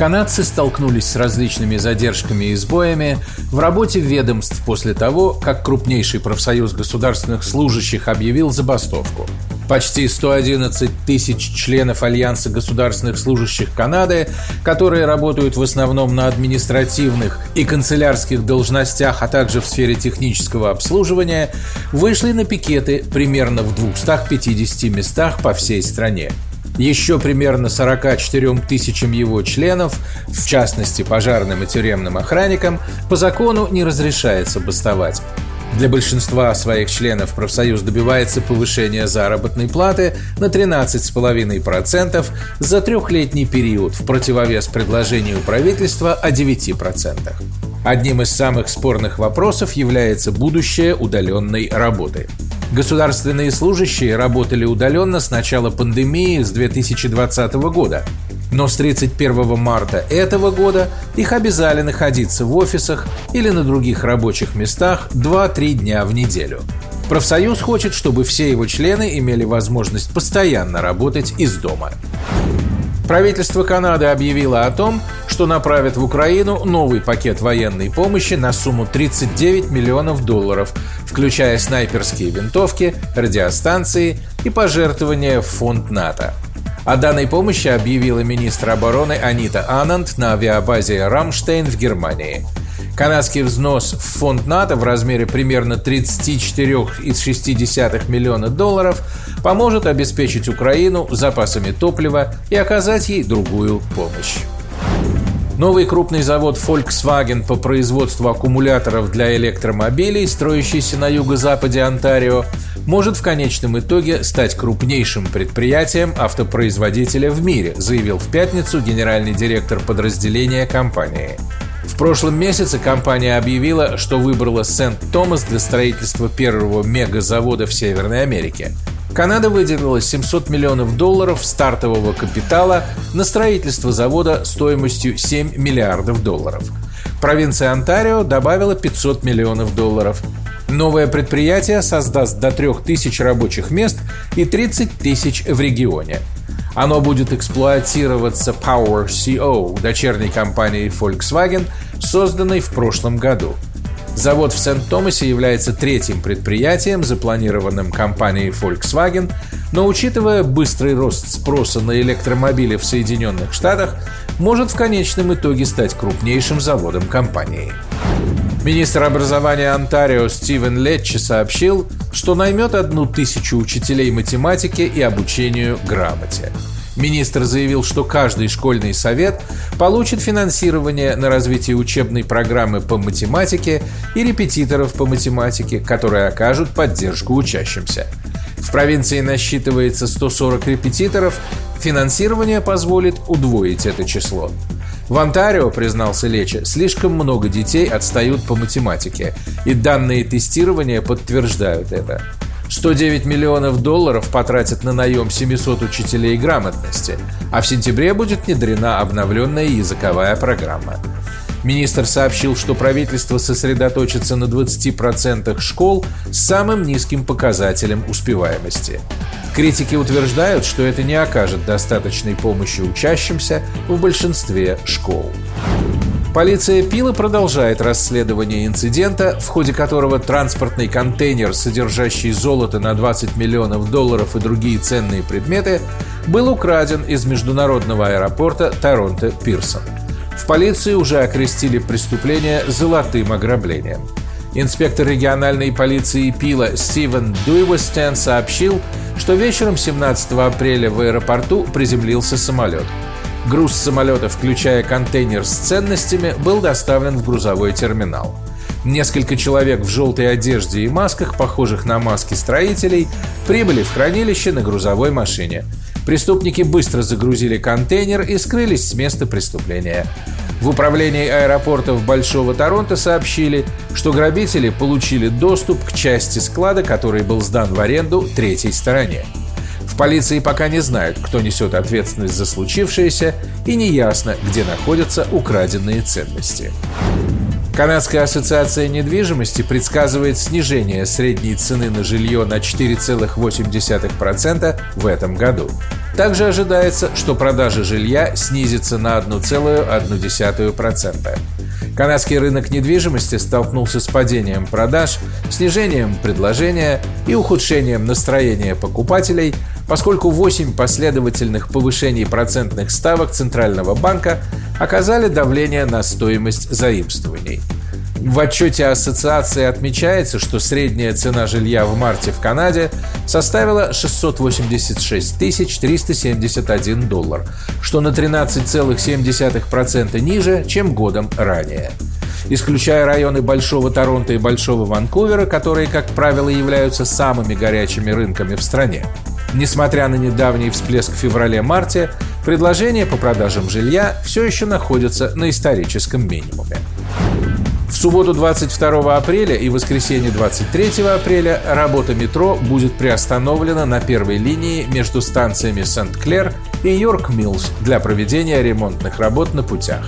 Канадцы столкнулись с различными задержками и сбоями в работе ведомств после того, как крупнейший профсоюз государственных служащих объявил забастовку. Почти 111 тысяч членов Альянса государственных служащих Канады, которые работают в основном на административных и канцелярских должностях, а также в сфере технического обслуживания, вышли на пикеты примерно в 250 местах по всей стране. Еще примерно 44 тысячам его членов, в частности пожарным и тюремным охранникам, по закону не разрешается бастовать. Для большинства своих членов профсоюз добивается повышения заработной платы на 13,5% за трехлетний период в противовес предложению правительства о 9%. Одним из самых спорных вопросов является будущее удаленной работы. Государственные служащие работали удаленно с начала пандемии с 2020 года. Но с 31 марта этого года их обязали находиться в офисах или на других рабочих местах 2-3 дня в неделю. Профсоюз хочет, чтобы все его члены имели возможность постоянно работать из дома. Правительство Канады объявило о том, что направит в Украину новый пакет военной помощи на сумму 39 миллионов долларов, включая снайперские винтовки, радиостанции и пожертвования в фонд НАТО. О данной помощи объявила министр обороны Анита Ананд на авиабазе «Рамштейн» в Германии – Канадский взнос в фонд НАТО в размере примерно 34,6 миллиона долларов поможет обеспечить Украину запасами топлива и оказать ей другую помощь. Новый крупный завод Volkswagen по производству аккумуляторов для электромобилей, строящийся на юго-западе Онтарио, может в конечном итоге стать крупнейшим предприятием автопроизводителя в мире, заявил в пятницу генеральный директор подразделения компании. В прошлом месяце компания объявила, что выбрала Сент-Томас для строительства первого мегазавода в Северной Америке. Канада выделила 700 миллионов долларов стартового капитала на строительство завода стоимостью 7 миллиардов долларов. Провинция Онтарио добавила 500 миллионов долларов. Новое предприятие создаст до 3000 рабочих мест и 30 тысяч в регионе. Оно будет эксплуатироваться Power CO, дочерней компанией Volkswagen, созданной в прошлом году. Завод в Сент-Томасе является третьим предприятием, запланированным компанией Volkswagen, но учитывая быстрый рост спроса на электромобили в Соединенных Штатах, может в конечном итоге стать крупнейшим заводом компании. Министр образования Онтарио Стивен Летчи сообщил, что наймет одну тысячу учителей математики и обучению грамоте. Министр заявил, что каждый школьный совет получит финансирование на развитие учебной программы по математике и репетиторов по математике, которые окажут поддержку учащимся. В провинции насчитывается 140 репетиторов, финансирование позволит удвоить это число. В Онтарио, признался Лечи, слишком много детей отстают по математике, и данные тестирования подтверждают это. 109 миллионов долларов потратят на наем 700 учителей грамотности, а в сентябре будет внедрена обновленная языковая программа. Министр сообщил, что правительство сосредоточится на 20% школ с самым низким показателем успеваемости. Критики утверждают, что это не окажет достаточной помощи учащимся в большинстве школ. Полиция Пила продолжает расследование инцидента, в ходе которого транспортный контейнер, содержащий золото на 20 миллионов долларов и другие ценные предметы, был украден из международного аэропорта Торонто-Пирсон. В полиции уже окрестили преступление золотым ограблением. Инспектор региональной полиции Пила Стивен Дуйвестен сообщил, что вечером 17 апреля в аэропорту приземлился самолет – Груз самолета, включая контейнер с ценностями, был доставлен в грузовой терминал. Несколько человек в желтой одежде и масках, похожих на маски строителей, прибыли в хранилище на грузовой машине. Преступники быстро загрузили контейнер и скрылись с места преступления. В управлении аэропортов Большого Торонто сообщили, что грабители получили доступ к части склада, который был сдан в аренду третьей стороне. В полиции пока не знают, кто несет ответственность за случившееся, и неясно, где находятся украденные ценности. Канадская ассоциация недвижимости предсказывает снижение средней цены на жилье на 4,8% в этом году. Также ожидается, что продажа жилья снизится на 1,1%. Канадский рынок недвижимости столкнулся с падением продаж, снижением предложения и ухудшением настроения покупателей, поскольку 8 последовательных повышений процентных ставок Центрального банка оказали давление на стоимость заимствований. В отчете ассоциации отмечается, что средняя цена жилья в марте в Канаде составила 686 371 доллар, что на 13,7% ниже, чем годом ранее. Исключая районы Большого Торонто и Большого Ванкувера, которые, как правило, являются самыми горячими рынками в стране. Несмотря на недавний всплеск в феврале-марте, предложения по продажам жилья все еще находятся на историческом минимуме. В субботу 22 апреля и воскресенье 23 апреля работа метро будет приостановлена на первой линии между станциями Сент-Клер и Йорк-Миллс для проведения ремонтных работ на путях.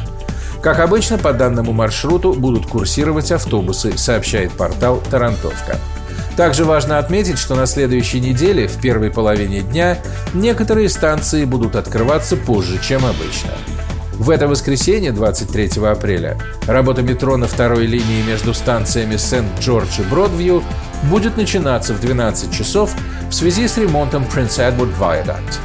Как обычно, по данному маршруту будут курсировать автобусы, сообщает портал «Тарантовка». Также важно отметить, что на следующей неделе, в первой половине дня, некоторые станции будут открываться позже, чем обычно. В это воскресенье, 23 апреля, работа метро на второй линии между станциями Сент-Джордж и Бродвью будет начинаться в 12 часов в связи с ремонтом Prince Edward Viaduct.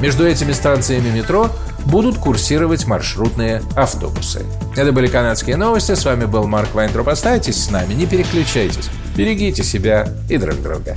Между этими станциями метро будут курсировать маршрутные автобусы. Это были канадские новости. С вами был Марк Вайнтроп. Оставайтесь с нами, не переключайтесь. Берегите себя и друг друга.